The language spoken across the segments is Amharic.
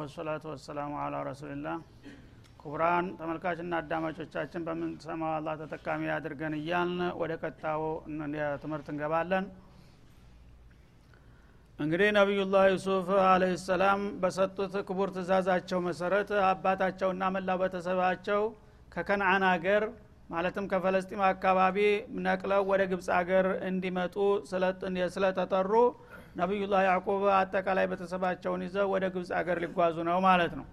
ወሰላቱ ወሰላሙ አላ ረሱልላህ ክቡራን ተመልካችና አዳማጮቻችን በምንሰማው አላህ ተጠቃሚ አድርገን እያልን ወደ ቀጣው ትምህርት እንገባለን። እንግዲህ ነቢዩላህ ዩሱፍ አለህ ሰላም በሰጡት ክቡር ትእዛዛቸው መሰረት አባታቸውና መላው ቤተሰባቸው ከከነአን አገር ማለትም ከፈለስጢም አካባቢ ነቅለው ወደ ግብፅ አገር እንዲመጡ ስለተጠሩ ነቢዩላህ ያዕቁብ አጠቃላይ ቤተሰባቸውን ይዘው ወደ ግብፅ አገር ሊጓዙ ነው ማለት ነው።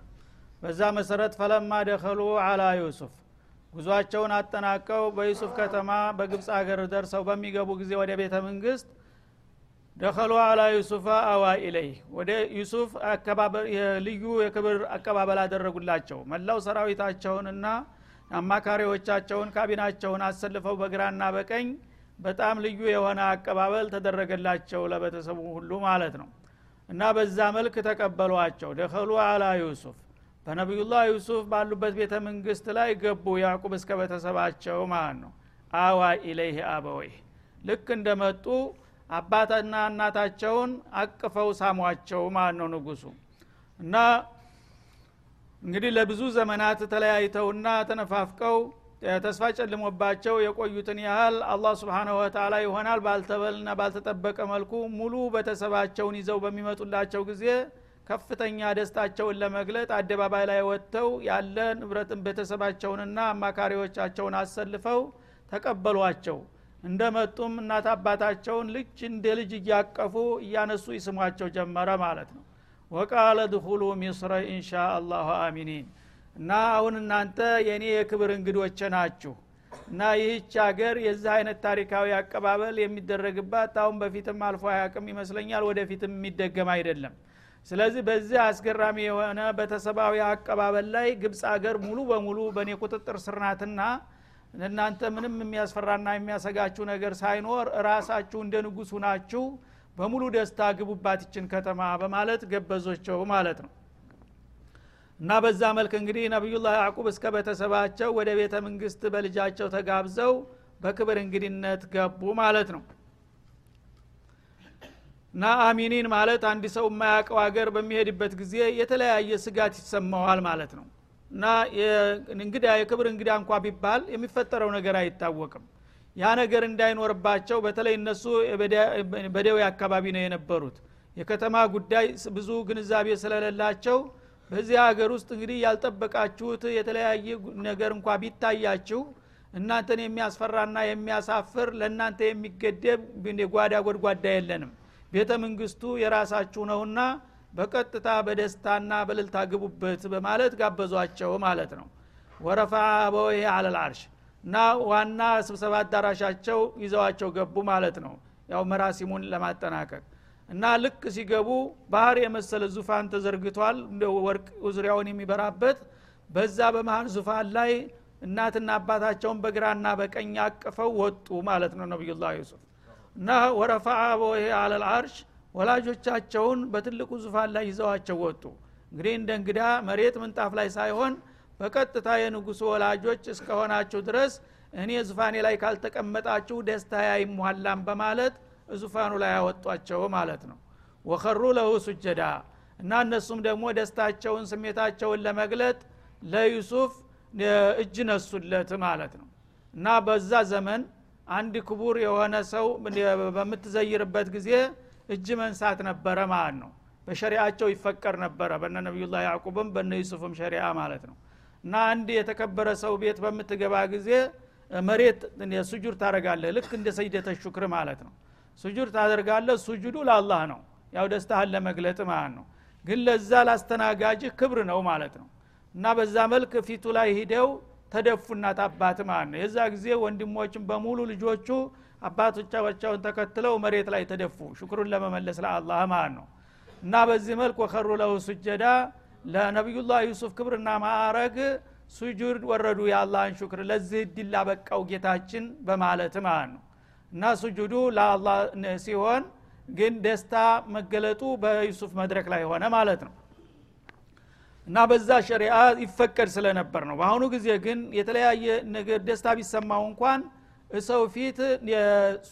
በዛ መሰረት ፈለማ ደኸሉ አላ ዩሱፍ። ጉዟቸውን አጠናቀው በዩሱፍ ከተማ በግብፅ አገር ደርሰው በሚገቡ ጊዜ ወደ ቤተ መንግስት ደኸሉ አላ ዩሱፍ አዋ ኢለይህ። ወደ ዩሱፍ ልዩ የክብር አቀባበል አደረጉላቸው። መላው ሰራዊታቸውንና አማካሪዎቻቸውን ካቢናቸውን አሰልፈው በግራና በቀኝ በጣም ልዩ የሆነ አቀባበል ተደረገላቸው ለቤተሰቡ ሁሉ ማለት ነው። እና በዛ መልክ ተቀበሏቸው። ደኸሉ አላ ዩሱፍ። በነቢዩላህ ዩሱፍ ባሉበት ቤተ መንግስት ላይ ገቡ። ያዕቁብ እስከ ቤተሰባቸው ማለት ነው። አዋ ኢለይህ አበወይህ። ልክ እንደመጡ አባትና እናታቸውን አቅፈው ሳሟቸው ማለት ነው ንጉሱ። እና እንግዲህ ለብዙ ዘመናት ተለያይተውና ተነፋፍቀው ተስፋ ጨልሞባቸው የቆዩትን ያህል አላህ ስብሓንሁ ወተላ ይሆናል ባልተበልና ባልተጠበቀ መልኩ ሙሉ ቤተሰባቸውን ይዘው በሚመጡላቸው ጊዜ ከፍተኛ ደስታቸውን ለመግለጥ አደባባይ ላይ ወጥተው ያለ ንብረትን ቤተሰባቸውንና አማካሪዎቻቸውን አሰልፈው ተቀበሏቸው። እንደመጡም እናት አባታቸውን ልጅ እንደ ልጅ እያቀፉ እያነሱ ይስሟቸው ጀመረ ማለት ነው። ወቃለ ድኹሉ ሚስረ ኢንሻ አላሁ አሚኒን እና አሁን እናንተ የእኔ የክብር እንግዶች ናችሁ። እና ይህች ሀገር የዚህ አይነት ታሪካዊ አቀባበል የሚደረግባት አሁን በፊትም አልፎ አያቅም ይመስለኛል ወደፊትም የሚደገም አይደለም። ስለዚህ በዚህ አስገራሚ የሆነ ቤተሰባዊ አቀባበል ላይ ግብፅ ሀገር ሙሉ በሙሉ በእኔ ቁጥጥር ስር ናትና እናንተ ምንም የሚያስፈራና የሚያሰጋችሁ ነገር ሳይኖር ራሳችሁ እንደ ንጉሱ ናችሁ በሙሉ ደስታ ግቡባት ይችን ከተማ በማለት ገበዞቸው ማለት ነው እና በዛ መልክ እንግዲህ ነቢዩላህ ያዕቁብ እስከ ቤተሰባቸው ወደ ቤተ መንግስት በልጃቸው ተጋብዘው በክብር እንግድነት ገቡ ማለት ነው። እና አሚኒን ማለት አንድ ሰው የማያውቀው ሀገር በሚሄድበት ጊዜ የተለያየ ስጋት ይሰማዋል ማለት ነው። እና እንግዳ የክብር እንግዳ እንኳ ቢባል የሚፈጠረው ነገር አይታወቅም። ያ ነገር እንዳይኖርባቸው በተለይ እነሱ በደዌ አካባቢ ነው የነበሩት። የከተማ ጉዳይ ብዙ ግንዛቤ ስለሌላቸው በዚህ ሀገር ውስጥ እንግዲህ ያልጠበቃችሁት የተለያየ ነገር እንኳ ቢታያችሁ እናንተን የሚያስፈራና የሚያሳፍር ለእናንተ የሚገደብ የጓዳ ጎድጓዳ የለንም። ቤተ መንግስቱ የራሳችሁ ነውና በቀጥታ በደስታና በልልታ ግቡበት በማለት ጋበዟቸው ማለት ነው። ወረፋ አበወይሄ አለልአርሽ እና ዋና ስብሰባ አዳራሻቸው ይዘዋቸው ገቡ ማለት ነው። ያው መራሲሙን ለማጠናቀቅ እና ልክ ሲገቡ ባህር የመሰለ ዙፋን ተዘርግቷል። ወርቅ ዙሪያውን የሚበራበት በዛ በመሀል ዙፋን ላይ እናትና አባታቸውን በግራና በቀኝ አቅፈው ወጡ ማለት ነው ነቢዩላህ ዩሱፍ። እና ወረፋ አበወይሄ አለልአርሽ ወላጆቻቸውን በትልቁ ዙፋን ላይ ይዘዋቸው ወጡ። እንግዲህ እንደ እንግዳ መሬት ምንጣፍ ላይ ሳይሆን በቀጥታ የንጉሱ ወላጆች እስከሆናችሁ ድረስ እኔ ዙፋኔ ላይ ካልተቀመጣችሁ ደስታ አይሟላም በማለት ዙፋኑ ላይ ያወጧቸው ማለት ነው። ወኸሩ ለሁ ሱጀዳ እና እነሱም ደግሞ ደስታቸውን ስሜታቸውን ለመግለጥ ለዩሱፍ እጅ ነሱለት ማለት ነው። እና በዛ ዘመን አንድ ክቡር የሆነ ሰው በምትዘይርበት ጊዜ እጅ መንሳት ነበረ ማለት ነው። በሸሪአቸው ይፈቀር ነበረ በነ ነቢዩላህ ያዕቁብም በነ ዩሱፍም ሸሪአ ማለት ነው። እና አንድ የተከበረ ሰው ቤት በምትገባ ጊዜ መሬት ሱጁድ ታደረጋለህ ልክ እንደ ሰይደተ ሹክር ማለት ነው ሱጁድ ታደርጋለህ? ሱጁዱ ለአላህ ነው። ያው ደስታህን ለመግለጥ ማለት ነው። ግን ለዛ ላስተናጋጅህ ክብር ነው ማለት ነው። እና በዛ መልክ ፊቱ ላይ ሂደው ተደፉና ታባት ማለት ነው። የዛ ጊዜ ወንድሞችን በሙሉ ልጆቹ አባቶቻቸውን ተከትለው መሬት ላይ ተደፉ። ሽክሩን ለመመለስ ለአላህ ማለት ነው። እና በዚህ መልክ ወከሩ ለሁ ሱጀዳ ለነቢዩላህ ዩሱፍ ክብርና ማዕረግ ሱጁድ ወረዱ የአላህን ሹክር። ለዚህ እድል ላበቃው ጌታችን በማለት ማለት ነው እና ሱጁዱ ለአላህ ሲሆን ግን ደስታ መገለጡ በዩሱፍ መድረክ ላይ ሆነ ማለት ነው። እና በዛ ሸሪአ ይፈቀድ ስለነበር ነው። በአሁኑ ጊዜ ግን የተለያየ ነገር ደስታ ቢሰማው እንኳን ሰው ፊት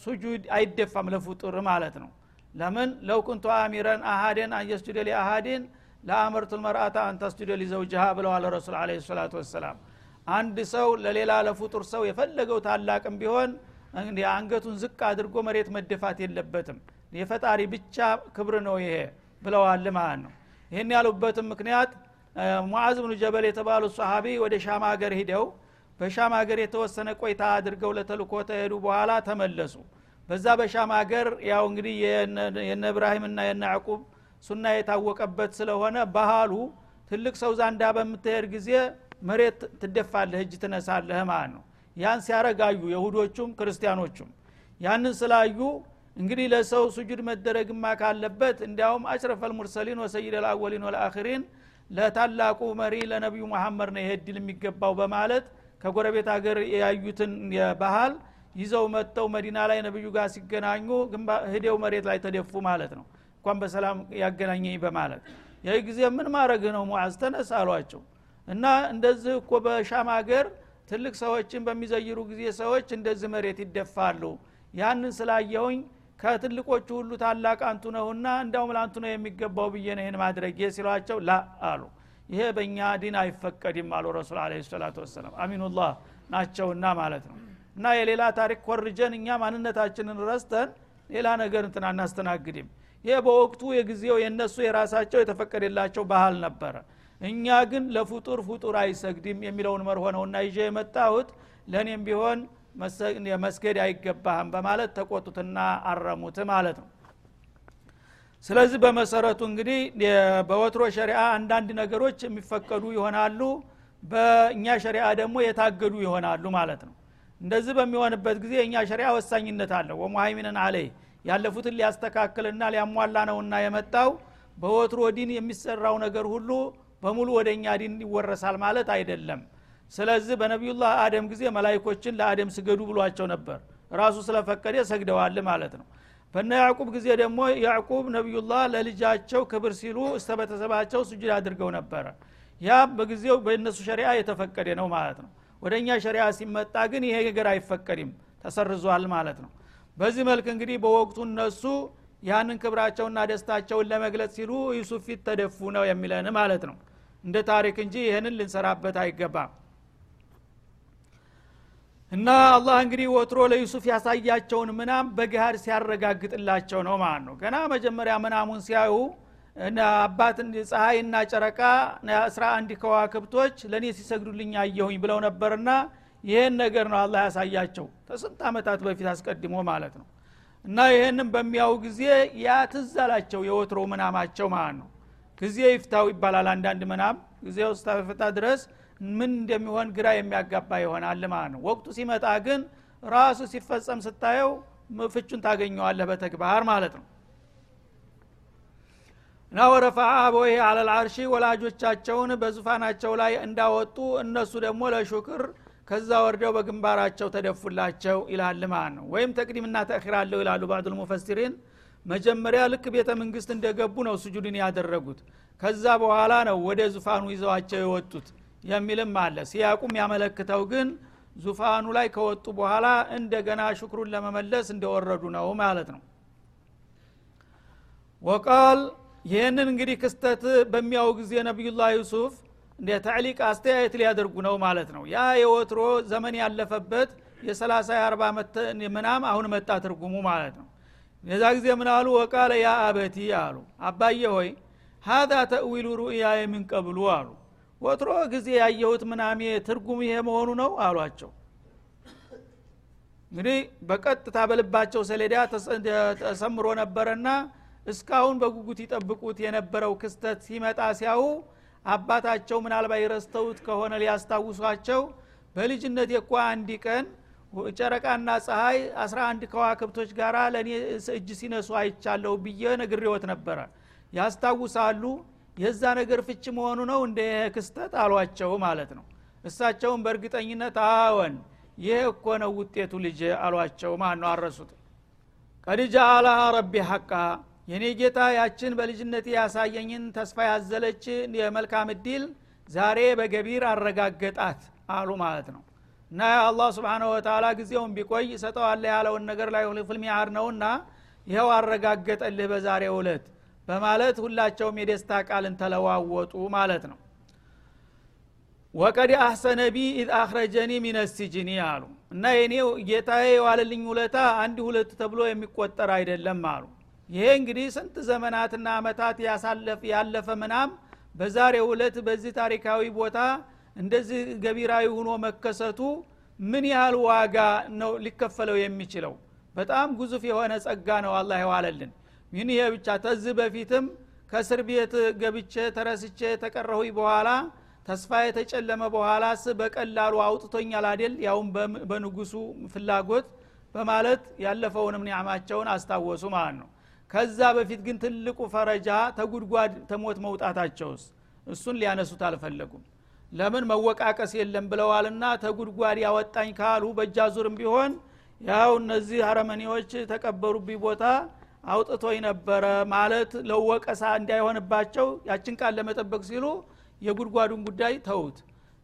ሱጁድ አይደፋም ለፍጡር ማለት ነው። ለምን? ለው ኩንቱ አሚረን አሃደን አንየስጁደ ሊአሃድን ለአመርቱ ልመርአታ አንተስጁደ ሊዘውጅሃ ብለዋል ረሱል አለ ሰላቱ ወሰላም። አንድ ሰው ለሌላ ለፍጡር ሰው የፈለገው ታላቅም ቢሆን አንገቱን ዝቅ አድርጎ መሬት መደፋት የለበትም። የፈጣሪ ብቻ ክብር ነው ይሄ ብለዋል ማለት ነው። ይህን ያሉበትም ምክንያት ሙዓዝ ብኑ ጀበል የተባሉ ሰሃቢ ወደ ሻም ሀገር ሂደው በሻም ሀገር የተወሰነ ቆይታ አድርገው ለተልኮ ተሄዱ በኋላ ተመለሱ። በዛ በሻም ሀገር ያው እንግዲህ የነ እብራሂምና የነ ያዕቁብ ሱና የታወቀበት ስለሆነ ባህሉ ትልቅ ሰው ዛንዳ በምትሄድ ጊዜ መሬት ትደፋለህ እጅ ትነሳለህ ማለት ነው ያን ሲያረጋዩ የሁዶቹም ክርስቲያኖቹም ያንን ስላዩ እንግዲህ ለሰው ሱጁድ መደረግማ ካለበት እንዲያውም أشرف المرسلين وسيد الأولين والآخرين ለታላቁ መሪ ለነቢዩ መሐመድ ነው ይሄ ድል የሚገባው በማለት ከጎረቤት ሀገር ያዩትን ባህል ይዘው መጥተው መዲና ላይ ነብዩ ጋር ሲገናኙ ህዴው መሬት ላይ ተደፉ ማለት ነው። እንኳን በሰላም ያገናኘኝ በማለት ይህ ጊዜ ምን ማድረግ ነው ሙዓዝ? ተነስ አሏቸው። እና እንደዚህ እኮ በሻም ሀገር ትልቅ ሰዎችን በሚዘይሩ ጊዜ ሰዎች እንደዚህ መሬት ይደፋሉ። ያንን ስላየውኝ ከትልቆቹ ሁሉ ታላቅ አንቱ ነውና እንዳውም ለአንቱ ነው የሚገባው ብዬ ነው ይህን ማድረግ ሲሏቸው ላ አሉ። ይሄ በእኛ ዲን አይፈቀድም አሉ ረሱል አለ ሰላቱ ወሰላም። አሚኑላህ ናቸውና ማለት ነው። እና የሌላ ታሪክ ኮርጀን እኛ ማንነታችንን ረስተን ሌላ ነገር እንትን አናስተናግድም። ይሄ በወቅቱ የጊዜው የነሱ የራሳቸው የተፈቀደላቸው ባህል ነበረ እኛ ግን ለፍጡር ፍጡር አይሰግድም የሚለውን መርሆ ነውና ይዤ የመጣሁት ለእኔም ቢሆን መስገድ አይገባህም በማለት ተቆጡትና አረሙት ማለት ነው። ስለዚህ በመሰረቱ እንግዲህ በወትሮ ሸሪአ አንዳንድ ነገሮች የሚፈቀዱ ይሆናሉ በእኛ ሸሪአ ደግሞ የታገዱ ይሆናሉ ማለት ነው። እንደዚህ በሚሆንበት ጊዜ የእኛ ሸሪአ ወሳኝነት አለው። ወሙሃይሚንን አለይ ያለፉትን ሊያስተካክልና ሊያሟላ ነውና የመጣው በወትሮ ዲን የሚሰራው ነገር ሁሉ በሙሉ ወደ እኛ ዲን ይወረሳል ማለት አይደለም። ስለዚህ በነቢዩላህ አደም ጊዜ መላይኮችን ለአደም ስገዱ ብሏቸው ነበር። ራሱ ስለፈቀደ ሰግደዋል ማለት ነው። በነ ያዕቁብ ጊዜ ደግሞ ያዕቁብ ነቢዩላህ ለልጃቸው ክብር ሲሉ እስተ ስጁድ አድርገው ነበረ ያ በጊዜው በእነሱ ሸሪያ የተፈቀደ ነው ማለት ነው። ወደ እኛ ሸሪያ ሲመጣ ግን ይሄ ነገር አይፈቀድም። ተሰርዟል ማለት ነው። በዚህ መልክ እንግዲህ በወቅቱ እነሱ ያንን ክብራቸውና ደስታቸውን ለመግለጽ ሲሉ ዩሱፍ ፊት ተደፉ ነው የሚለን ማለት ነው። እንደ ታሪክ እንጂ ይህንን ልንሰራበት አይገባም። እና አላህ እንግዲህ ወትሮ ለዩሱፍ ያሳያቸውን ምናም በገሃድ ሲያረጋግጥላቸው ነው ማለት ነው። ገና መጀመሪያ ምናሙን ሲያዩ አባት ፀሐይና ጨረቃ አስራ አንድ ከዋክብቶች ለእኔ ሲሰግዱልኝ አየሁኝ ብለው ነበርና ይህን ነገር ነው አላህ ያሳያቸው። ከስንት ዓመታት በፊት አስቀድሞ ማለት ነው እና ይህንም በሚያው ጊዜ ያ የወትሮ ምናማቸው ማለት ነው። ጊዜ ይፍታው ይባላል አንዳንድ ምናም ጊዜ ውስጥ ፈታ ድረስ ምን እንደሚሆን ግራ የሚያጋባ ይሆናል ማለት ነው። ወቅቱ ሲመጣ ግን ራሱ ሲፈጸም ስታየው ፍቹን ታገኘዋለህ በተግባር ማለት ነው። እና ወረፋ አበወይ አለልአርሺ ወላጆቻቸውን በዙፋናቸው ላይ እንዳወጡ እነሱ ደግሞ ለሹክር ከዛ ወርደው በግንባራቸው ተደፉላቸው ይላል ማለት ነው? ወይም ተቅዲምና ተእኪር አለው ይላሉ ባዕዱል ሙፈሲሪን። መጀመሪያ ልክ ቤተ መንግስት እንደገቡ ነው ስጁድን ያደረጉት። ከዛ በኋላ ነው ወደ ዙፋኑ ይዘዋቸው የወጡት የሚልም አለ። ሲያቁም ያመለክተው ግን ዙፋኑ ላይ ከወጡ በኋላ እንደገና ሽክሩን ለመመለስ እንደወረዱ ነው ማለት ነው። ወቃል ይህንን እንግዲህ ክስተት በሚያው ጊዜ ነቢዩላህ ዩሱፍ እንደ ታዕሊቅ አስተያየት ሊያደርጉ ነው ማለት ነው። ያ የወትሮ ዘመን ያለፈበት የሰላሳ የአርባ ምናም አሁን መጣ ትርጉሙ ማለት ነው። የዛ ጊዜ ምን አሉ? ወቃለ ያ አበቲ አሉ። አባዬ ሆይ ሀዛ ተእዊሉ ሩእያ የምንቀብሉ አሉ። ወትሮ ጊዜ ያየሁት ምናሜ ትርጉም ይሄ መሆኑ ነው አሏቸው። እንግዲህ በቀጥታ በልባቸው ሰሌዳ ተሰምሮ ነበረና እስካሁን በጉጉት ይጠብቁት የነበረው ክስተት ሲመጣ ሲያዩ አባታቸው ምናልባት ረስተውት ከሆነ ሊያስታውሷቸው በልጅነት የኳ አንድ ቀን ጨረቃና ፀሐይ አስራ አንድ ከዋክብቶች ጋር ለእኔ እጅ ሲነሱ አይቻለሁ ብዬ ነግሬወት ነበረ። ያስታውሳሉ። የዛ ነገር ፍች መሆኑ ነው እንደ ክስተት አሏቸው ማለት ነው። እሳቸውም በእርግጠኝነት አዎን ይህ እኮ ነው ውጤቱ ልጅ አሏቸው። ማን ነው አረሱት አላሃ ረቢ ሐቃ የኔ ጌታ ያችን በልጅነት ያሳየኝን ተስፋ ያዘለች የመልካም እድል ዛሬ በገቢር አረጋገጣት አሉ ማለት ነው። እና አላህ سبحانه وتعالى ጊዜውን ቢቆይ ሰጠዋለ ያለውን ነገር ላይ ፍልሚያር ነውና ይኸው አረጋገጠልህ በዛሬ እለት በማለት ሁላቸውም የደስታ ቃልን ተለዋወጡ ማለት ነው። وقد أحسن بي إذ أخرجني من السجن አሉ። እና የኔው ጌታዬ የዋለልኝ ውለታ አንድ ሁለት ተብሎ የሚቆጠር አይደለም አሉ ይሄ እንግዲህ ስንት ዘመናትና አመታት ያሳለፍ ያለፈ ምናም በዛሬ ውለት በዚህ ታሪካዊ ቦታ እንደዚህ ገቢራዊ ሆኖ መከሰቱ ምን ያህል ዋጋ ነው ሊከፈለው የሚችለው? በጣም ግዙፍ የሆነ ጸጋ ነው አላህ የዋለልን። ይህን ይሄ ብቻ ተዚህ በፊትም ከእስር ቤት ገብቼ ተረስቼ ተቀረሁኝ በኋላ ተስፋ የተጨለመ በኋላስ በቀላሉ አውጥቶኛል አደል ያውም በንጉሱ ፍላጎት በማለት ያለፈውንም ኒዕማቸውን አስታወሱ ማለት ነው ከዛ በፊት ግን ትልቁ ፈረጃ ተጉድጓድ ተሞት መውጣታቸውስ? እሱን ሊያነሱት አልፈለጉም። ለምን መወቃቀስ የለም ብለዋልና ተጉድጓድ ያወጣኝ ካሉ በእጃ ዙርም ቢሆን ያው እነዚህ አረመኔዎች ተቀበሩብኝ ቦታ አውጥቶኝ ነበረ ማለት ለወቀሳ እንዳይሆንባቸው ያችን ቃል ለመጠበቅ ሲሉ የጉድጓዱን ጉዳይ ተውት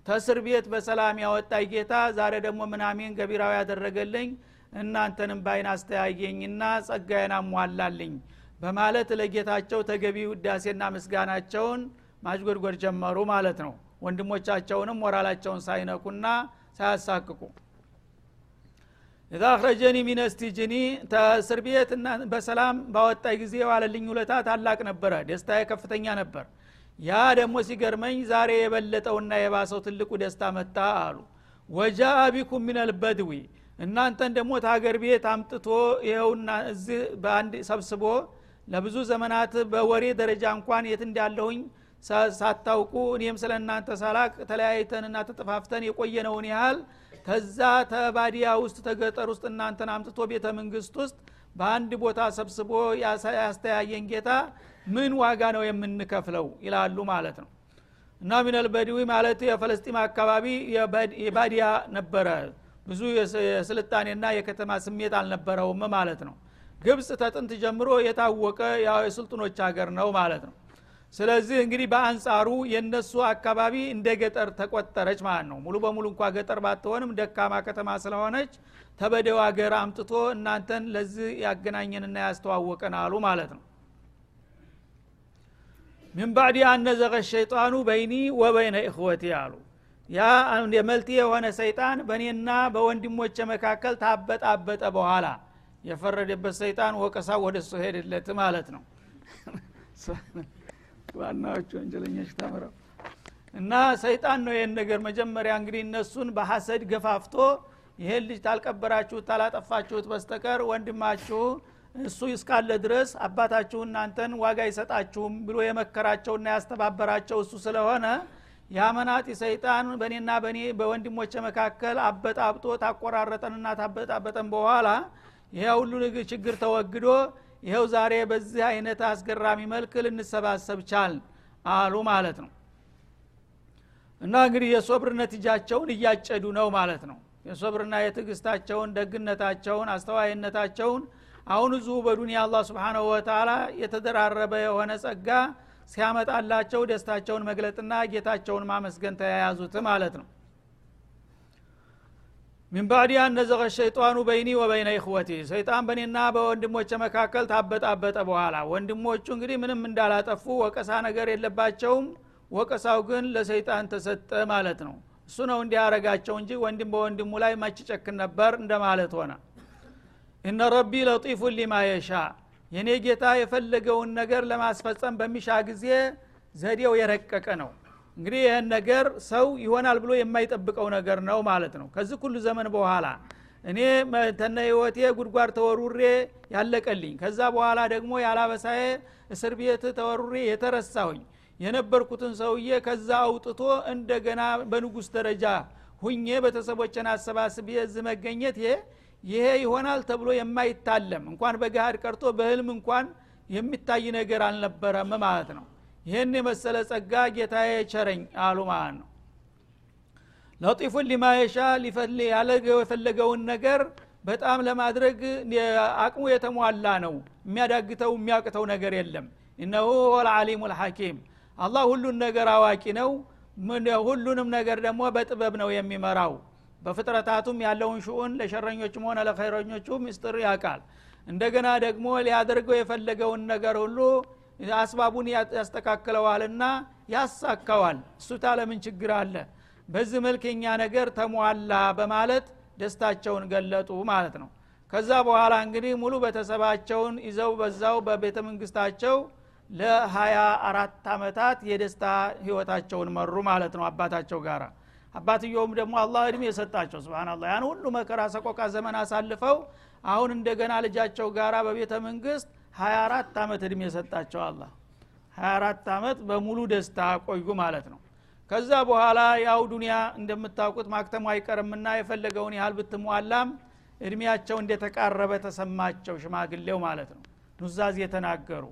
ተስር ቤት በሰላም ያወጣኝ ጌታ ዛሬ ደግሞ ምናሜን ገቢራዊ ያደረገልኝ እናንተንም ባይን አስተያየኝና ጸጋዬን አሟላልኝ በማለት ለጌታቸው ተገቢ ውዳሴና ምስጋናቸውን ማዥጎድጎድ ጀመሩ ማለት ነው። ወንድሞቻቸውንም ሞራላቸውን ሳይነኩና ሳያሳቅቁ إذ أخرجني من السجن ተእስር ቤት በሰላም ባወጣይ ጊዜ ዋለልኝ ውለታ ታላቅ ነበረ ደስታዬ ከፍተኛ ነበር። ያ ደግሞ ሲገርመኝ ዛሬ የበለጠውና የባሰው ትልቁ ደስታ መጣ አሉ። ወጃአ ቢኩም ሚነል በድዊ እናንተን ደግሞ ታገር ቤት አምጥቶ ይኸውና እዚህ በአንድ ሰብስቦ ለብዙ ዘመናት በወሬ ደረጃ እንኳን የት እንዳለሁኝ ሳታውቁ እኔም ስለ እናንተ ሳላቅ ተለያይተንና ተጠፋፍተን የቆየነውን ያህል ተዛ ተባዲያ ውስጥ ተገጠር ውስጥ እናንተን አምጥቶ ቤተ መንግስት ውስጥ በአንድ ቦታ ሰብስቦ ያስተያየን ጌታ ምን ዋጋ ነው የምንከፍለው? ይላሉ ማለት ነው። እና ሚነል ማለት የፈለስጢም አካባቢ የባዲያ ነበረ ብዙ የስልጣኔና የከተማ ስሜት አልነበረውም ማለት ነው። ግብፅ ተጥንት ጀምሮ የታወቀ የስልጡኖች ሀገር ነው ማለት ነው። ስለዚህ እንግዲህ በአንጻሩ የነሱ አካባቢ እንደ ገጠር ተቆጠረች ማለት ነው። ሙሉ በሙሉ እንኳ ገጠር ባትሆንም ደካማ ከተማ ስለሆነች ተበደው ሀገር አምጥቶ እናንተን ለዚህ ያገናኘንና ያስተዋወቀን አሉ ማለት ነው። ምን ባዕድ አነዘቀ ሸይጣኑ በይኒ ወበይነ እኽወቲ አሉ ያ የመልቲ የሆነ ሰይጣን በእኔና በወንድሞቼ መካከል ታበጣበጠ በኋላ የፈረደበት ሰይጣን ወቀሳ ወደ እሱ ሄድለት ማለት ነው። ዋናዎቹ ወንጀለኞች ተምረው እና ሰይጣን ነው ይህን ነገር መጀመሪያ እንግዲህ እነሱን በሐሰድ ገፋፍቶ ይሄን ልጅ ታልቀበራችሁት ታላጠፋችሁት በስተቀር ወንድማችሁ እሱ እስካለ ድረስ አባታችሁ እናንተን ዋጋ አይሰጣችሁም ብሎ የመከራቸውና ያስተባበራቸው እሱ ስለሆነ ያመናጢ ሰይጣን በእኔና በእኔ በወንድሞች መካከል አበጣብጦ ታቆራረጠንና ታበጣበጠን በኋላ ይሄ ሁሉ ችግር ተወግዶ ይኸው ዛሬ በዚህ አይነት አስገራሚ መልክ ልንሰባሰብ ቻል አሉ ማለት ነው። እና እንግዲህ የሶብር ነትጃቸውን እያጨዱ ነው ማለት ነው። የሶብርና የትዕግስታቸውን ደግነታቸውን አስተዋይነታቸውን አሁን እዚሁ በዱኒያ አላህ ስብሓናሁ ወተላ የተደራረበ የሆነ ጸጋ ሲያመጣላቸው ደስታቸውን መግለጥና ጌታቸውን ማመስገን ተያያዙት ማለት ነው። ሚን ባዕድ አነዘቀ ሸይጣኑ በይኒ ወበይነ ይኽወቲ ሰይጣን በእኔና በወንድሞች መካከል ታበጣበጠ በኋላ ወንድሞቹ እንግዲህ ምንም እንዳላጠፉ ወቀሳ ነገር የለባቸውም ወቀሳው ግን ለሰይጣን ተሰጠ ማለት ነው። እሱ ነው እንዲያረጋቸው እንጂ ወንድም በወንድሙ ላይ መች ጨክን ነበር እንደማለት ሆነ። እነ ረቢ ለጢፉን ሊማ የሻ የእኔ ጌታ የፈለገውን ነገር ለማስፈጸም በሚሻ ጊዜ ዘዴው የረቀቀ ነው። እንግዲህ ይህን ነገር ሰው ይሆናል ብሎ የማይጠብቀው ነገር ነው ማለት ነው። ከዚህ ሁሉ ዘመን በኋላ እኔ ተነ ህይወቴ ጉድጓድ ተወሩሬ ያለቀልኝ ከዛ በኋላ ደግሞ ያላበሳዬ እስር ቤት ተወሩሬ የተረሳሁኝ የነበርኩትን ሰውዬ ከዛ አውጥቶ እንደገና በንጉስ ደረጃ ሁኜ ቤተሰቦችን አሰባስቤ እዚህ መገኘት ይሄ ይሆናል ተብሎ የማይታለም። እንኳን በገሃድ ቀርቶ በህልም እንኳን የሚታይ ነገር አልነበረም ማለት ነው። ይህን የመሰለ ጸጋ ጌታ የቸረኝ አሉ ማለት ነው። ለጢፉን ሊማየሻ የፈለገውን ነገር በጣም ለማድረግ አቅሙ የተሟላ ነው። የሚያዳግተው የሚያቅተው ነገር የለም። እነሁ ወልዓሊሙ ልሐኪም። አላህ ሁሉን ነገር አዋቂ ነው። ሁሉንም ነገር ደግሞ በጥበብ ነው የሚመራው በፍጥረታቱም ያለውን ሽኡን ለሸረኞችም ሆነ ለኸይረኞቹ ምስጥር ያውቃል። እንደገና ደግሞ ሊያደርገው የፈለገውን ነገር ሁሉ አስባቡን ያስተካክለዋልና ያሳካዋል። እሱ ታለምን ችግር አለ? በዚህ መልክ የኛ ነገር ተሟላ በማለት ደስታቸውን ገለጡ ማለት ነው። ከዛ በኋላ እንግዲህ ሙሉ ቤተሰባቸውን ይዘው በዛው በቤተ መንግስታቸው ለሀያ አራት አመታት የደስታ ህይወታቸውን መሩ ማለት ነው አባታቸው ጋር አባትየውም ደግሞ አላህ እድሜ የሰጣቸው ስብናላ ያን ሁሉ መከራ ሰቆቃ ዘመን አሳልፈው አሁን እንደገና ልጃቸው ጋር በቤተ መንግስት 24 አመት እድሜ የሰጣቸው አላ 24 አመት በሙሉ ደስታ ቆዩ ማለት ነው። ከዛ በኋላ ያው ዱኒያ እንደምታውቁት ማክተሙ አይቀርምና የፈለገውን ያህል ብትሟላም እድሜያቸው እንደተቃረበ ተሰማቸው ሽማግሌው ማለት ነው። ኑዛዝ የተናገሩ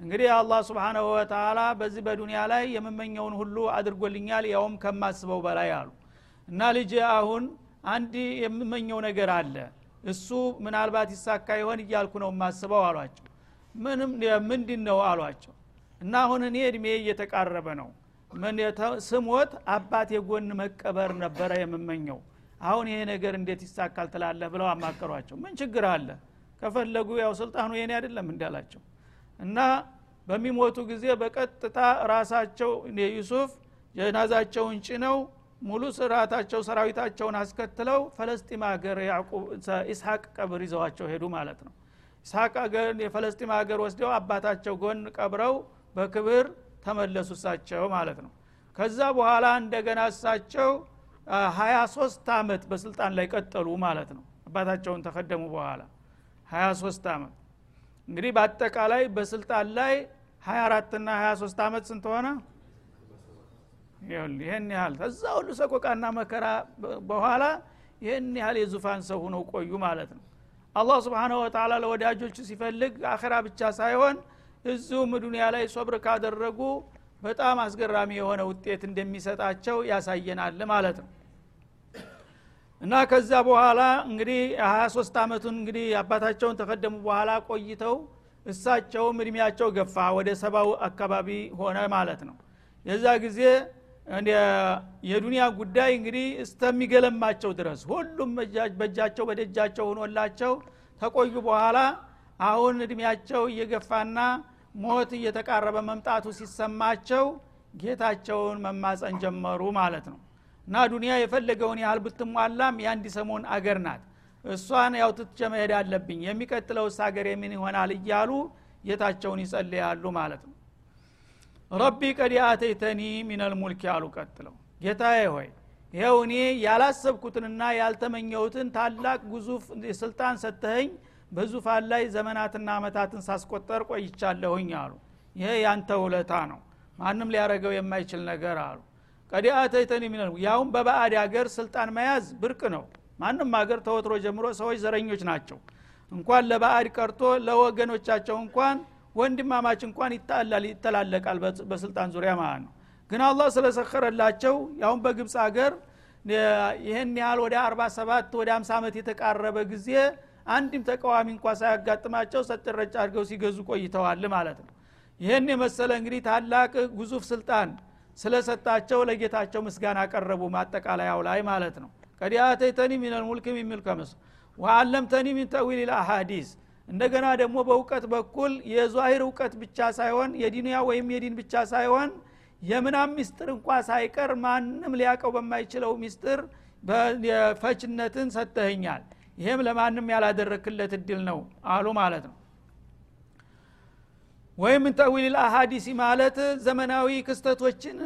እንግዲህ አላህ ስብሓናሁ ወተላ በዚህ በዱንያ ላይ የምመኘውን ሁሉ አድርጎልኛል ያውም ከማስበው በላይ አሉ። እና ልጅ አሁን አንድ የምመኘው ነገር አለ። እሱ ምናልባት ይሳካ ይሆን እያልኩ ነው የማስበው አሏቸው። ምንም ምንድን ነው አሏቸው። እና አሁን እኔ እድሜ እየተቃረበ ነው። ስሞት አባት የጎን መቀበር ነበረ የምመኘው። አሁን ይሄ ነገር እንዴት ይሳካል ትላለህ ብለው አማከሯቸው። ምን ችግር አለ? ከፈለጉ ያው ስልጣኑ የኔ አይደለም እንዳላቸው እና በሚሞቱ ጊዜ በቀጥታ ራሳቸው ዩሱፍ ጀናዛቸውን ጭነው ሙሉ ስርአታቸው ሰራዊታቸውን አስከትለው ፈለስጢም ሀገር ኢስሐቅ ቀብር ይዘዋቸው ሄዱ ማለት ነው። ኢስሐቅ ሀገር የፈለስጢም ሀገር ወስደው አባታቸው ጎን ቀብረው በክብር ተመለሱ እሳቸው ማለት ነው። ከዛ በኋላ እንደገና እሳቸው ሀያ ሶስት አመት በስልጣን ላይ ቀጠሉ ማለት ነው። አባታቸውን ተከደሙ በኋላ ሀያ ሶስት አመት እንግዲህ በአጠቃላይ በስልጣን ላይ 24 ና 23 አመት ስንት ሆነ? ይህን ያህል ከዛ ሁሉ ሰቆቃና መከራ በኋላ ይህን ያህል የዙፋን ሰው ሁነው ቆዩ ማለት ነው። አላህ ስብሓንሁ ወተላ ለወዳጆቹ ሲፈልግ አኸራ ብቻ ሳይሆን እዚሁም ዱኒያ ላይ ሶብር ካደረጉ በጣም አስገራሚ የሆነ ውጤት እንደሚሰጣቸው ያሳየናል ማለት ነው እና ከዛ በኋላ እንግዲህ 23 አመቱን እንግዲህ አባታቸውን ተቀደሙ በኋላ ቆይተው እሳቸውም እድሜያቸው ገፋ ወደ ሰባው አካባቢ ሆነ ማለት ነው። የዛ ጊዜ የዱንያ ጉዳይ እንግዲህ እስተሚገለማቸው ድረስ ሁሉም በእጃቸው በደጃቸው ሆኖላቸው ተቆዩ በኋላ አሁን እድሜያቸው እየገፋና ሞት እየተቃረበ መምጣቱ ሲሰማቸው ጌታቸውን መማፀን ጀመሩ ማለት ነው እና ዱኒያ የፈለገውን ያህል ብትሟላም የአንድ ሰሞን አገር ናት። እሷን ያው ትትቸ መሄድ አለብኝ የሚቀጥለውስ ሀገር የምን ይሆናል እያሉ ጌታቸውን ይጸልያሉ ማለት ነው። ረቢ ቀድ አተይተኒ ሚነል ሙልክ ያሉ ቀጥለው ጌታዬ ሆይ ይኸው እኔ ያላሰብኩትንና ያልተመኘሁትን ታላቅ ጉዙፍ ስልጣን ሰተኸኝ በዙፋን ላይ ዘመናትና አመታትን ሳስቆጠር ቆይቻለሁኝ አሉ። ይሄ ያንተ ውለታ ነው። ማንም ሊያረገው የማይችል ነገር አሉ ቀዲ አተይተኒ ሚነል ያውም በባዕድ ሀገር ስልጣን መያዝ ብርቅ ነው። ማንም ሀገር ተወትሮ ጀምሮ ሰዎች ዘረኞች ናቸው። እንኳን ለባዕድ ቀርቶ ለወገኖቻቸው እንኳን ወንድማማች እንኳን ይጣላል ይተላለቃል በስልጣን ዙሪያ ማለት ነው። ግን አላህ ስለሰከረላቸው ያሁን በግብፅ ሀገር ይህን ያህል ወደ 47 ወደ 50 ዓመት የተቃረበ ጊዜ አንድም ተቃዋሚ እንኳ ሳያጋጥማቸው ሰጥረጭ አድርገው ሲገዙ ቆይተዋል ማለት ነው። ይህን የመሰለ እንግዲህ ታላቅ ጉዙፍ ስልጣን ስለሰጣቸው ለጌታቸው ምስጋና ቀረቡ ማጠቃለያው ላይ ማለት ነው። ቀድ አተይተኒ ሚነል ሙልክ የሚል ከምስ ወአለምተኒ ሚን ተዊል ልአሃዲስ እንደገና ደግሞ በእውቀት በኩል የዟሂር እውቀት ብቻ ሳይሆን የዲንያ ወይም የዲን ብቻ ሳይሆን የምናም ሚስጥር እንኳ ሳይቀር ማንም ሊያቀው በማይችለው ሚስጥር ፈችነትን ሰጥተህኛል ይሄም ለማንም ያላደረክለት እድል ነው አሉ ማለት ነው ወይም ተዊል አሀዲሲ ማለት ዘመናዊ ክስተቶችን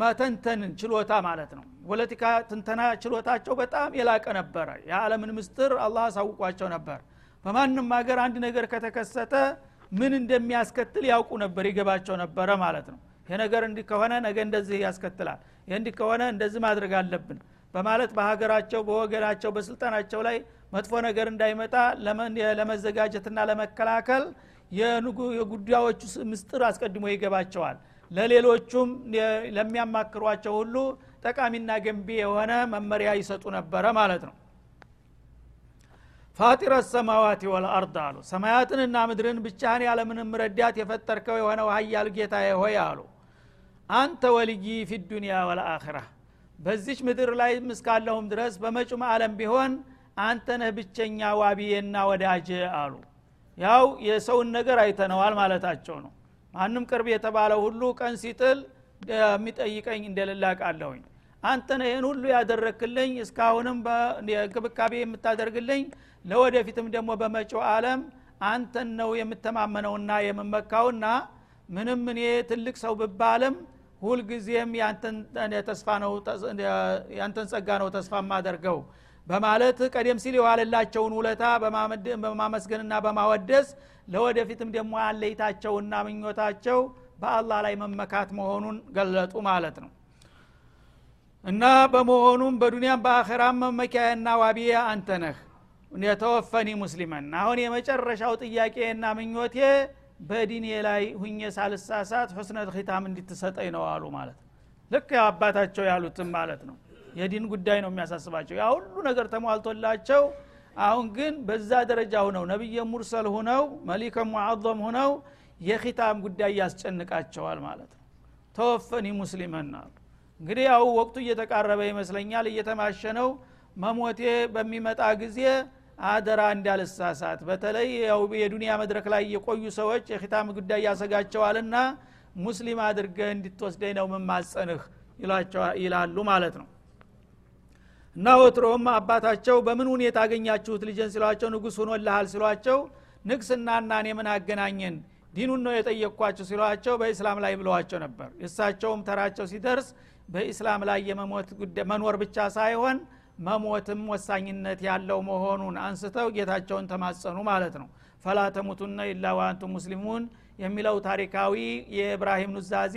መተንተንን ችሎታ ማለት ነው። ፖለቲካ ትንተና ችሎታቸው በጣም የላቀ ነበረ። የዓለምን ምስጥር አላህ አሳውቋቸው ነበር። በማንም ሀገር አንድ ነገር ከተከሰተ ምን እንደሚያስከትል ያውቁ ነበር ይገባቸው ነበረ ማለት ነው። ይሄ ነገር እንዲህ ከሆነ ነገ እንደዚህ ያስከትላል ይህ እንዲህ ከሆነ እንደዚህ ማድረግ አለብን በማለት በሀገራቸው በወገናቸው በስልጣናቸው ላይ መጥፎ ነገር እንዳይመጣ ለመዘጋጀትና ለመከላከል የጉዳዮቹ ምስጥር አስቀድሞ ይገባቸዋል። ለሌሎቹም ለሚያማክሯቸው ሁሉ ጠቃሚና ገንቢ የሆነ መመሪያ ይሰጡ ነበረ ማለት ነው። ፋጢረ ሰማዋት ወልአርድ አሉ። ሰማያትንና ምድርን ብቻህን ያለምንም ረዳት የፈጠርከው የሆነው ሀያል ጌታ ሆይ አሉ። አንተ ወልይ ፊ ዱኒያ ወልአኽራ በዚች ምድር ላይ እስካለሁም ድረስ በመጩም አለም ቢሆን አንተ ነህ ብቸኛ ዋቢዬና ወዳጅ አሉ ያው የሰውን ነገር አይተነዋል ማለታቸው ነው። ማንም ቅርብ የተባለ ሁሉ ቀን ሲጥል የሚጠይቀኝ እንደሌላ ቃለሁኝ አንተ ነህ ይህን ሁሉ ያደረክልኝ እስካሁንም እንክብካቤ የምታደርግልኝ ለወደፊትም ደግሞ በመጪው አለም አንተን ነው የምተማመነውና የምመካውና ምንም እኔ ትልቅ ሰው ብባልም ሁልጊዜም ያንተን ጸጋ ነው ተስፋ ማደርገው በማለት ቀደም ሲል የዋለላቸውን ውለታ በማመስገንና በማወደስ ለወደፊትም ደግሞ አለይታቸውና ምኞታቸው በአላህ ላይ መመካት መሆኑን ገለጡ ማለት ነው። እና በመሆኑም በዱንያም በአኸራም መመኪያና ዋቢያ አንተ የተወፈኒ ሙስሊመን። አሁን የመጨረሻው ጥያቄና ምኞቴ በዲኔ ላይ ሁኜ ሳልሳሳት ሁስነት ኺታም እንድትሰጠኝ ነው አሉ ማለት ልክ አባታቸው ያሉትም ማለት ነው የዲን ጉዳይ ነው የሚያሳስባቸው። ያ ሁሉ ነገር ተሟልቶላቸው አሁን ግን በዛ ደረጃ ሁነው ነቢየ ሙርሰል ሁነው መሊከ ሙዓظም ሁነው የኺታም ጉዳይ ያስጨንቃቸዋል ማለት ነው። ተወፈኒ ሙስሊመን አሉ። እንግዲህ ያው ወቅቱ እየተቃረበ ይመስለኛል። እየተማሸ መሞቴ በሚመጣ ጊዜ አደራ እንዳልሳሳት በተለይ ያው የዱንያ መድረክ ላይ የቆዩ ሰዎች የኺታም ጉዳይ ያሰጋቸዋልና ሙስሊም አድርገ እንድትወስደኝ ነው መማጸንህ ይላሉ ማለት ነው እና ወትሮም አባታቸው በምን ሁኔታ አገኛችሁት? ልጅን ሲሏቸው ንጉስ ሆኖልሃል ሲሏቸው ንግስናና እኔ ምን አገናኘን? ዲኑን ነው የጠየቅኳቸው ሲሏቸው በኢስላም ላይ ብለዋቸው ነበር። እሳቸውም ተራቸው ሲደርስ በኢስላም ላይ የመሞት መኖር ብቻ ሳይሆን መሞትም ወሳኝነት ያለው መሆኑን አንስተው ጌታቸውን ተማጸኑ ማለት ነው። ፈላ ተሙቱነ ኢላ ዋንቱም ሙስሊሙን የሚለው ታሪካዊ የኢብራሂም ኑዛዜ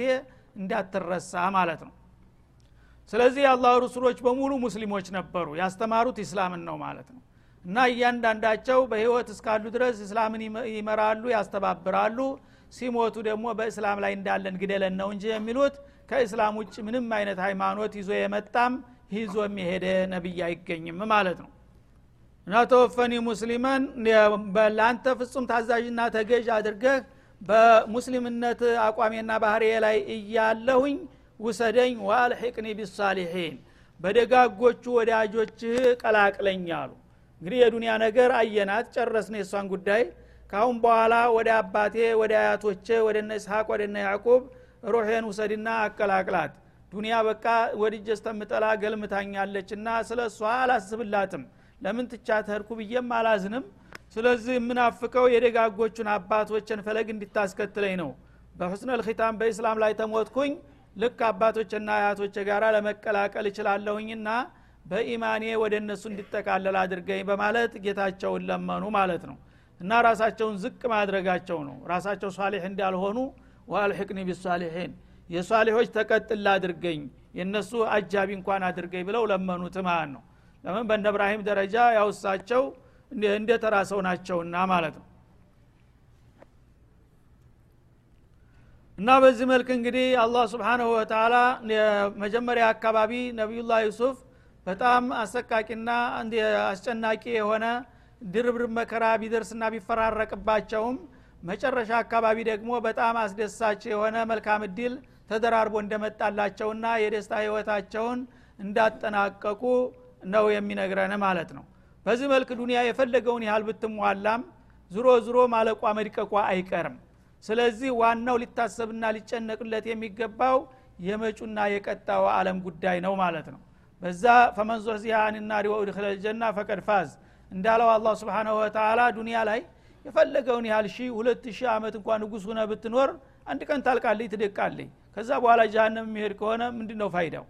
እንዳትረሳ ማለት ነው ስለዚህ የአላህ ሩሱሎች በሙሉ ሙስሊሞች ነበሩ። ያስተማሩት ኢስላምን ነው ማለት ነው። እና እያንዳንዳቸው በህይወት እስካሉ ድረስ እስላምን ይመራሉ ያስተባብራሉ። ሲሞቱ ደግሞ በእስላም ላይ እንዳለን ግደለን ነው እንጂ የሚሉት ከእስላም ውጭ ምንም አይነት ሃይማኖት ይዞ የመጣም ይዞ የሄደ ነቢይ አይገኝም ማለት ነው። እና ተወፈኒ ሙስሊመን ለአንተ ፍጹም ታዛዥና ተገዥ አድርገህ በሙስሊምነት አቋሜና ባህሬ ላይ እያለሁኝ ውሰደኝ ዋልሕቅኒ ቢሳሊሒን በደጋጎቹ ወዳጆችህ ቀላቅለኝ አሉ። እንግዲህ የዱንያ ነገር አየናት ጨረስን የእሷን ጉዳይ። ካሁን በኋላ ወደ አባቴ ወደ አያቶቼ ወደ እነ እስሐቅ ወደ እነ ያዕቁብ ሩሄን ውሰድና አቀላቅላት። ዱንያ በቃ ወድጀ ስተምጠላ ገልምታኛለች እና ስለ እሷ አላስብላትም። ለምን ትቻት ሄድኩ ብዬም አላዝንም። ስለዚህ የምናፍቀው የደጋጎቹን አባቶችን ፈለግ እንዲታስከትለኝ ነው። በሁስነል ኺታም በኢስላም ላይ ተሞትኩኝ ልክ አባቶችና አያቶች ጋር ለመቀላቀል እችላለሁኝና በኢማኔ ወደ እነሱ እንዲጠቃለል አድርገኝ በማለት ጌታቸውን ለመኑ ማለት ነው። እና ራሳቸውን ዝቅ ማድረጋቸው ነው። ራሳቸው ሷሊሕ እንዳልሆኑ ዋልሕቅኒ ቢሳሊሒን የሷሊሖች ተቀጥላ አድርገኝ የእነሱ አጃቢ እንኳን አድርገኝ ብለው ለመኑት ማለት ነው። ለምን? እብራሂም ደረጃ ያው እሳቸው እንደ ተራ ናቸውና ማለት ነው እና በዚህ መልክ እንግዲህ አላህ ስብሓንሁ ወተላ መጀመሪያ አካባቢ ነቢዩላህ ዩሱፍ በጣም አሰቃቂና አስጨናቂ የሆነ ድርብርብ መከራ ቢደርስና ቢፈራረቅባቸውም መጨረሻ አካባቢ ደግሞ በጣም አስደሳች የሆነ መልካም እድል ተደራርቦ እንደመጣላቸውና የደስታ ህይወታቸውን እንዳጠናቀቁ ነው የሚነግረን ማለት ነው። በዚህ መልክ ዱኒያ የፈለገውን ያህል ብትሟላም ዝሮ ዝሮ ማለቋ መድቀቋ አይቀርም ስለዚህ ዋናው ሊታሰብና ሊጨነቅለት የሚገባው የመጩና የቀጣው አለም ጉዳይ ነው ማለት ነው። በዛ ፈመን ዙሕዚሃ አኒናሪ ወኡድክለ ልጀና ፈቀድ ፋዝ እንዳለው አላህ ስብሓንሁ ወተላ ዱኒያ ላይ የፈለገውን ያህል ሺህ ሁለት ሺህ ዓመት እንኳን ንጉስ ሁነ ብትኖር አንድ ቀን ታልቃለኝ ትደቃለኝ ከዛ በኋላ ጃሃንም የሚሄድ ከሆነ ምንድ ነው ፋይዳው?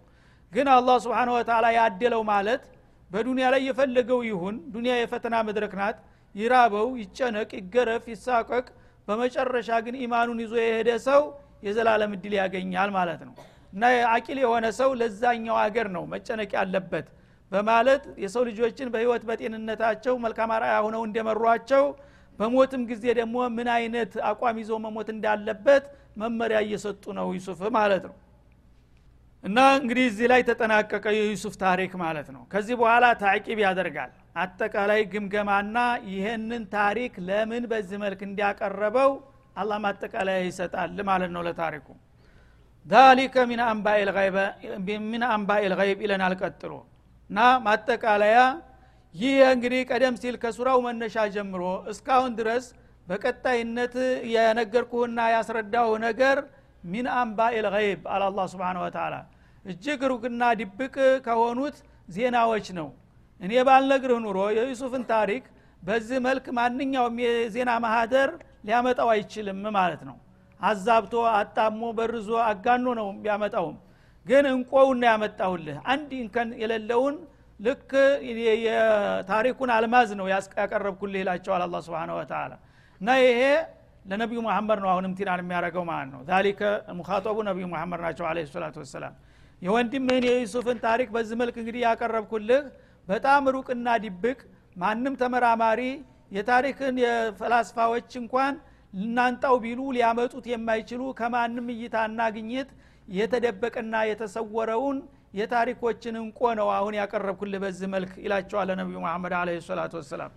ግን አላህ ስብሓን ወተላ ያደለው ማለት በዱንያ ላይ የፈለገው ይሁን ዱንያ የፈተና መድረክ ናት። ይራበው ይጨነቅ ይገረፍ ይሳቀቅ በመጨረሻ ግን ኢማኑን ይዞ የሄደ ሰው የዘላለም እድል ያገኛል ማለት ነው። እና አቂል የሆነ ሰው ለዛኛው አገር ነው መጨነቅ ያለበት በማለት የሰው ልጆችን በህይወት በጤንነታቸው መልካም አርአያ ሁነው እንደመሯቸው በሞትም ጊዜ ደግሞ ምን አይነት አቋም ይዞ መሞት እንዳለበት መመሪያ እየሰጡ ነው ዩሱፍ ማለት ነው። እና እንግዲህ እዚህ ላይ ተጠናቀቀ የዩሱፍ ታሪክ ማለት ነው። ከዚህ በኋላ ታቂብ ያደርጋል አጠቃላይ ግምገማና ይህንን ታሪክ ለምን በዚህ መልክ እንዲያቀረበው አላህ ማጠቃለያ ይሰጣል ማለት ነው ለታሪኩ። ዛሊከ ሚን አንባኤ ልይብ ይለናል ቀጥሎ። እና ማጠቃለያ ይህ እንግዲህ ቀደም ሲል ከሱራው መነሻ ጀምሮ እስካሁን ድረስ በቀጣይነት የነገርኩህና ያስረዳሁ ነገር ሚን አንባ ልይብ አለ አላ ስብን ወተላ እጅግ ሩቅና ድብቅ ከሆኑት ዜናዎች ነው እኔ ባልነግርህ ኑሮ የዩሱፍን ታሪክ በዚህ መልክ ማንኛውም የዜና ማህደር ሊያመጣው አይችልም ማለት ነው። አዛብቶ አጣሞ በርዞ አጋኖ ነው ቢያመጣውም ግን እንቆውና ያመጣሁልህ። አንድ እንከን የሌለውን ልክ የታሪኩን አልማዝ ነው ያቀረብኩልህ ይላቸዋል አላ ስብን ወተላ እና ይሄ ለነቢዩ መሐመድ ነው አሁንም ቲናን የሚያደርገው ማለት ነው። ዛሊከ ሙኻጠቡ ነቢዩ መሐመድ ናቸው አለ ሰላቱ ወሰላም። የወንድምህን የዩሱፍን ታሪክ በዚህ መልክ እንግዲህ ያቀረብኩልህ በጣም ሩቅና ድብቅ ማንም ተመራማሪ የታሪክን የፈላስፋዎች እንኳን ልናንጣው ቢሉ ሊያመጡት የማይችሉ ከማንም እይታና ግኝት የተደበቀና የተሰወረውን የታሪኮችን እንቆ ነው አሁን ያቀረብኩልህ በዚህ መልክ ይላቸዋል ነቢዩ መሐመድ አለ ሰላቱ ወሰላም።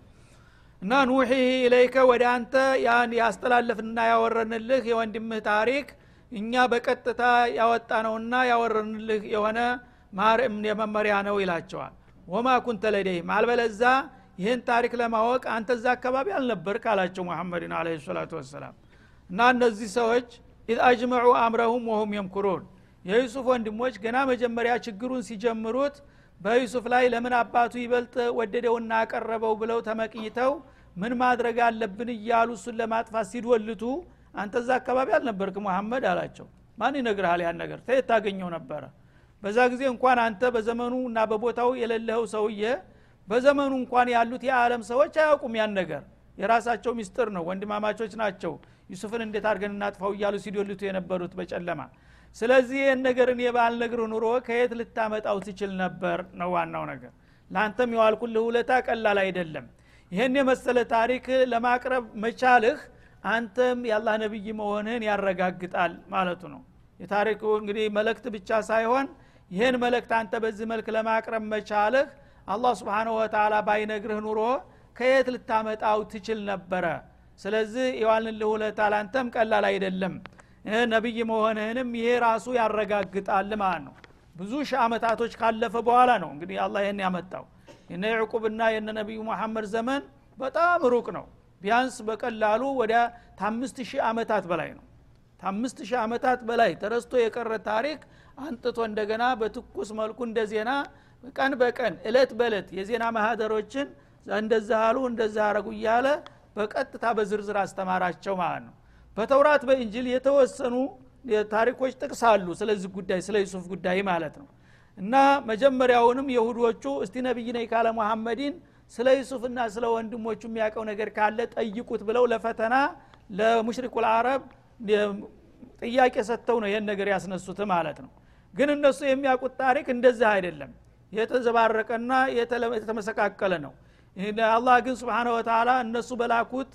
እና ኑሒ ኢለይከ ወደ አንተ ያን ያስተላለፍንና ያወረንልህ የወንድምህ ታሪክ እኛ በቀጥታ ያወጣ ነውና ያወረንልህ የሆነ ማርም የመመሪያ ነው ይላቸዋል وما كنت لديهم አልበለዛ ይህን ታሪክ ለማወቅ አንተ እዛ አካባቢ አልነበርክ አላቸው ሙሐመድን عليه الصلاة والسلام። እና እነዚህ ሰዎች إذ أجمعوا أمرهم وهم يمكرون። የዩሱፍ ወንድሞች ገና መጀመሪያ ችግሩን ሲጀምሩት በዩሱፍ ላይ ለምን አባቱ ይበልጥ ወደደውና አቀረበው ብለው ተመቅኝተው ምን ማድረግ አለብን እያሉ እሱን ለማጥፋት ሲዶልቱ አንተ እዛ አካባቢ አልነበርክ መሐመድ አላቸው። ማን ይነግርሃል ያን ነገር? ተየት ታገኘው ነበረ በዛ ጊዜ እንኳን አንተ በዘመኑ እና በቦታው የሌለኸው ሰውዬ በዘመኑ እንኳን ያሉት የዓለም ሰዎች አያውቁም ያን ነገር። የራሳቸው ሚስጥር ነው ወንድማማቾች ናቸው። ዩሱፍን እንዴት አድርገን እናጥፋው እያሉ ሲዶልቱ የነበሩት በጨለማ። ስለዚህ ይህን ነገር እኔ ባልነግርህ ኑሮ ከየት ልታመጣው ትችል ነበር ነው ዋናው ነገር። ለአንተም የዋልኩልህ ውለታ ቀላል አይደለም። ይህን የመሰለ ታሪክ ለማቅረብ መቻልህ አንተም የአላህ ነቢይ መሆንህን ያረጋግጣል ማለቱ ነው። የታሪኩ እንግዲህ መልእክት ብቻ ሳይሆን ይህን መልእክት አንተ በዚህ መልክ ለማቅረብ መቻልህ አላህ ስብንሁ ወተላ ባይነግርህ ኑሮ ከየት ልታመጣው ትችል ነበረ? ስለዚህ የዋልንልህ ውለታ ላንተም ቀላል አይደለም። ነቢይ መሆንህንም ይሄ ራሱ ያረጋግጣል ማለት ነው። ብዙ ሺህ አመታቶች ካለፈ በኋላ ነው እንግዲህ አላህ ይህን ያመጣው። የነ ዕቁብና የነ ነቢዩ መሐመድ ዘመን በጣም ሩቅ ነው። ቢያንስ በቀላሉ ወደ ታምስት ሺህ አመታት በላይ ነው ታምስት ሺህ አመታት በላይ ተረስቶ የቀረ ታሪክ አንጥቶ እንደገና በትኩስ መልኩ እንደ ዜና ቀን በቀን እለት በእለት የዜና ማህደሮችን እንደዛ አሉ እንደዛ አረጉ እያለ በቀጥታ በዝርዝር አስተማራቸው ማለት ነው። በተውራት በእንጅል የተወሰኑ ታሪኮች ጥቅስ አሉ ስለዚህ ጉዳይ ስለ ዩሱፍ ጉዳይ ማለት ነው። እና መጀመሪያውንም የሁዶቹ እስቲ ነቢይ ነኝ ካለ መሐመድን ስለ ዩሱፍና ስለ ወንድሞቹ የሚያውቀው ነገር ካለ ጠይቁት ብለው ለፈተና ለሙሽሪኩ ልአረብ ጥያቄ ሰጥተው ነው ይህን ነገር ያስነሱት ማለት ነው። ግን እነሱ የሚያውቁት ታሪክ እንደዚህ አይደለም። የተዘባረቀና የተመሰቃቀለ ነው። አላህ ግን ስብሓነ ወተላ እነሱ በላኩት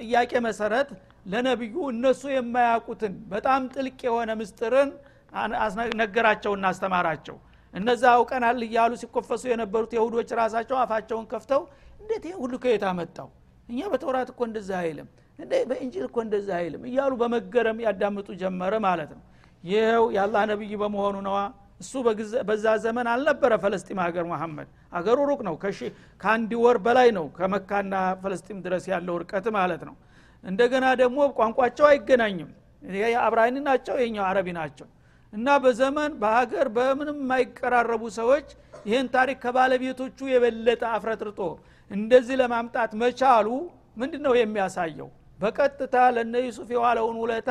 ጥያቄ መሰረት ለነቢዩ እነሱ የማያውቁትን በጣም ጥልቅ የሆነ ምስጥርን ነገራቸውና አስተማራቸው። እነዛ አውቀናል እያሉ ሲኮፈሱ የነበሩት የሁዶች ራሳቸው አፋቸውን ከፍተው እንዴት ይህ ሁሉ ከየት አመጣው እኛ በተውራት እኮ እንደዛ አይልም እንደ በእንጅል እኮ እንደዛ አይልም እያሉ በመገረም ያዳምጡ ጀመረ ማለት ነው። ይኸው የአላህ ነቢይ በመሆኑ ነዋ። እሱ በዛ ዘመን አልነበረ ፈለስጢም ሀገር መሐመድ። አገሩ ሩቅ ነው ከአንድ ወር በላይ ነው ከመካና ፈለስጢም ድረስ ያለው ርቀት ማለት ነው። እንደገና ደግሞ ቋንቋቸው አይገናኝም። አብራኒ ናቸው የኛው አረቢ ናቸው። እና በዘመን በሀገር በምንም የማይቀራረቡ ሰዎች ይህን ታሪክ ከባለቤቶቹ የበለጠ አፍረጥርጦ እንደዚህ ለማምጣት መቻሉ ምንድ ነው የሚያሳየው? በቀጥታ ለነ ዩሱፍ የዋለውን ውለታ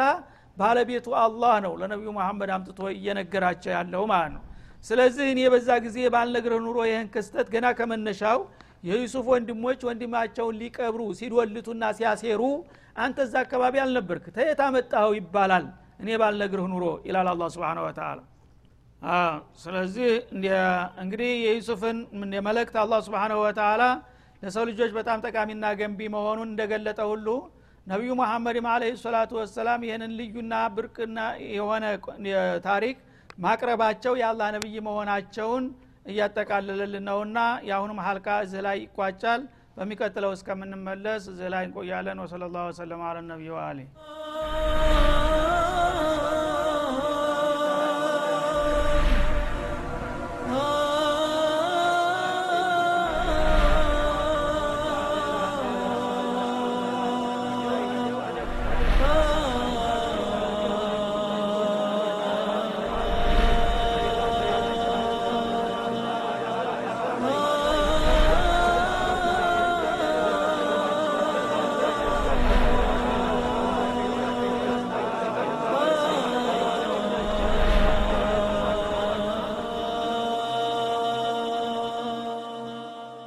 ባለቤቱ አላህ ነው ለነቢዩ መሐመድ አምጥቶ እየነገራቸው ያለው ማለት ነው። ስለዚህ እኔ በዛ ጊዜ ባልነግርህ ኑሮ ይህን ክስተት ገና ከመነሻው የዩሱፍ ወንድሞች ወንድማቸውን ሊቀብሩ ሲድወልቱና ሲያሴሩ አንተ እዛ አካባቢ አልነበርክ ተየት አመጣኸው ይባላል። እኔ ባልነግርህ ኑሮ ይላል አላ ስብን ወተላ ስለዚህ እንግዲህ የዩሱፍን የመለክት አላ ስብንሁ ወተላ ለሰው ልጆች በጣም ጠቃሚና ገንቢ መሆኑን እንደገለጠ ሁሉ ነቢዩ መሐመድም አለ ሰላቱ ወሰላም ይህንን ልዩና ብርቅና የሆነ ታሪክ ማቅረባቸው የአላህ ነቢይ መሆናቸውን እያጠቃለለልን ነውና የአሁኑም ሀልቃ እዚህ ላይ ይቋጫል። በሚቀጥለው እስከምንመለስ እዚህ ላይ እንቆያለን። ወሰለ ላሁ ወሰለም አለ ነቢዩ አሌ